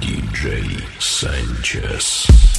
DJ Sanchez.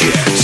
Yes.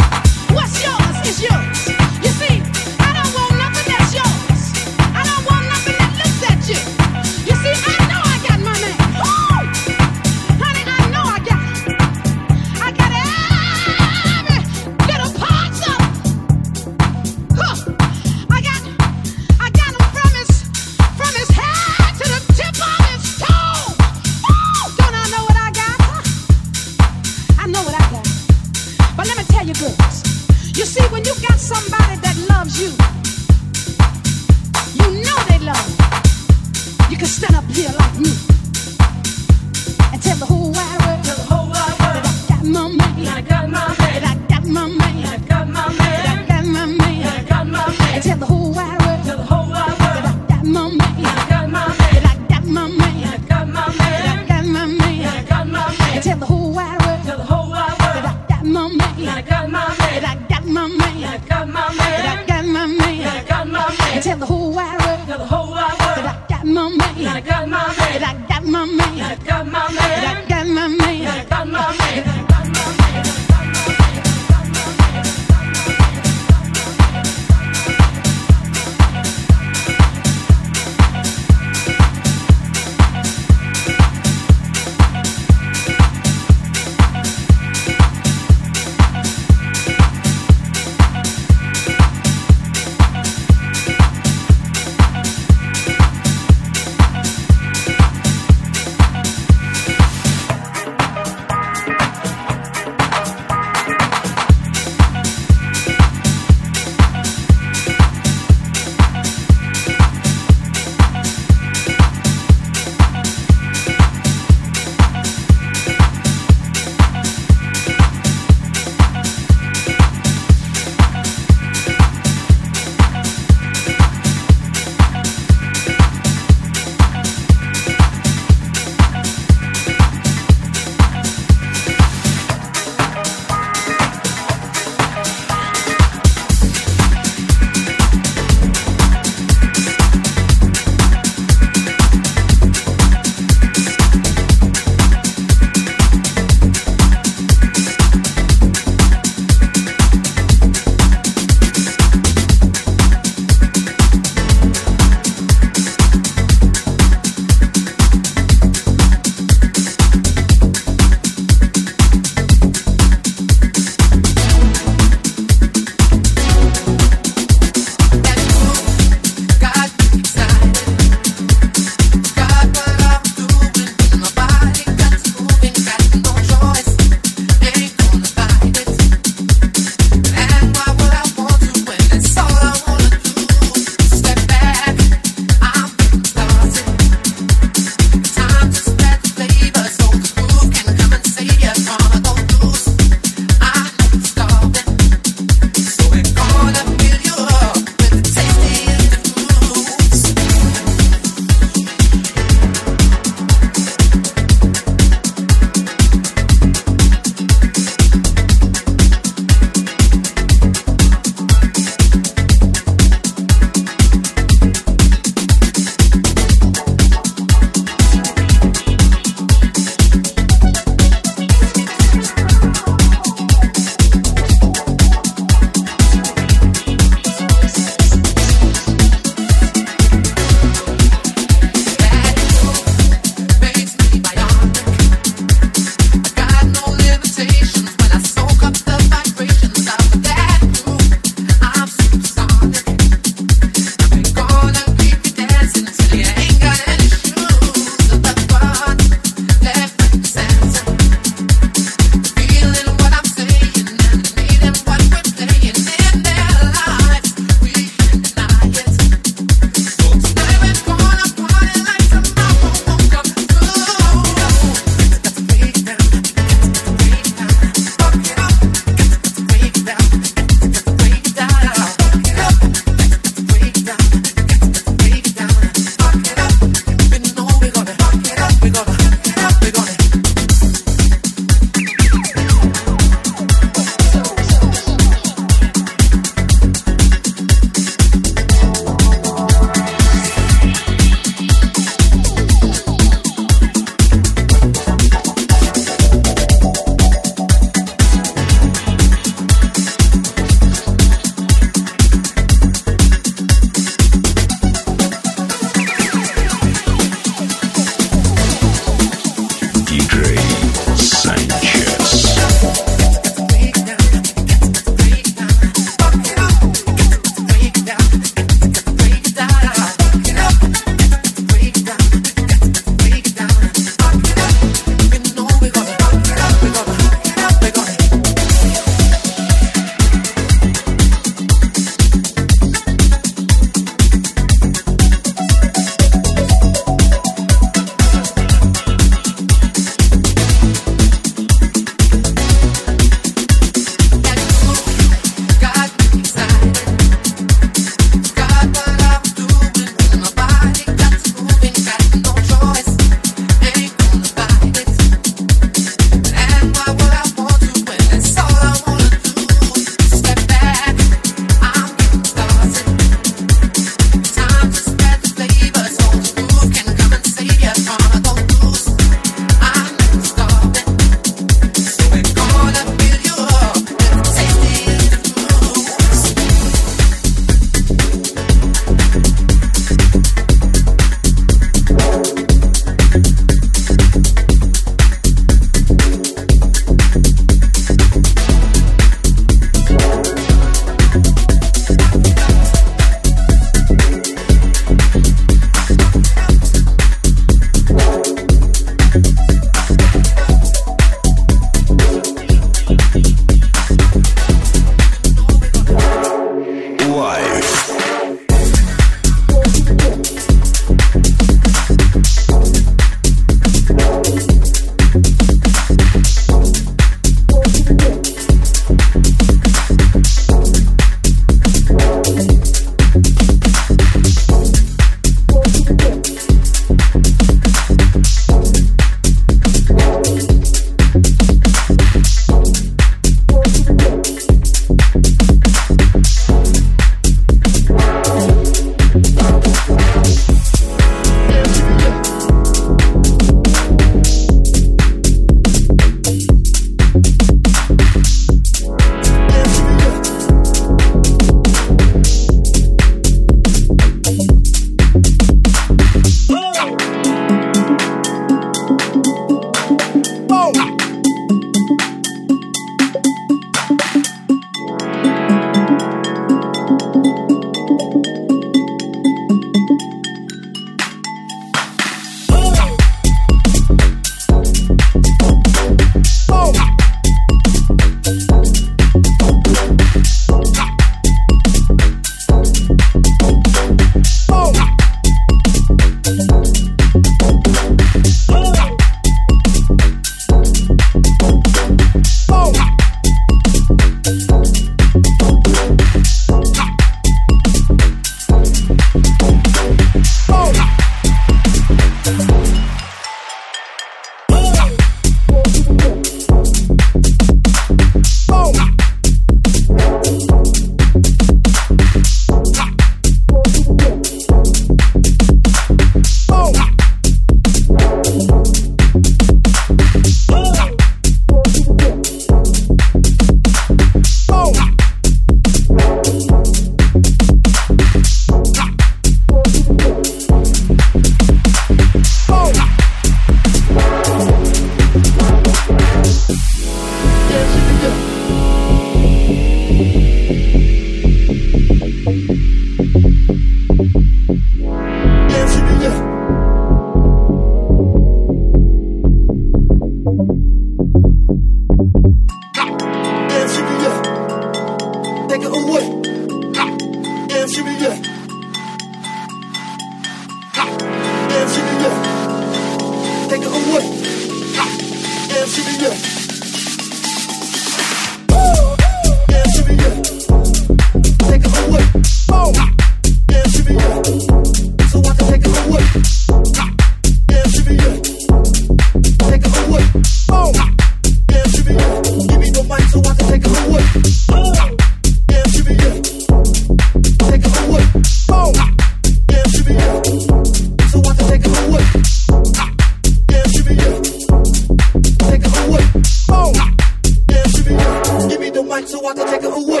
so I can take it away.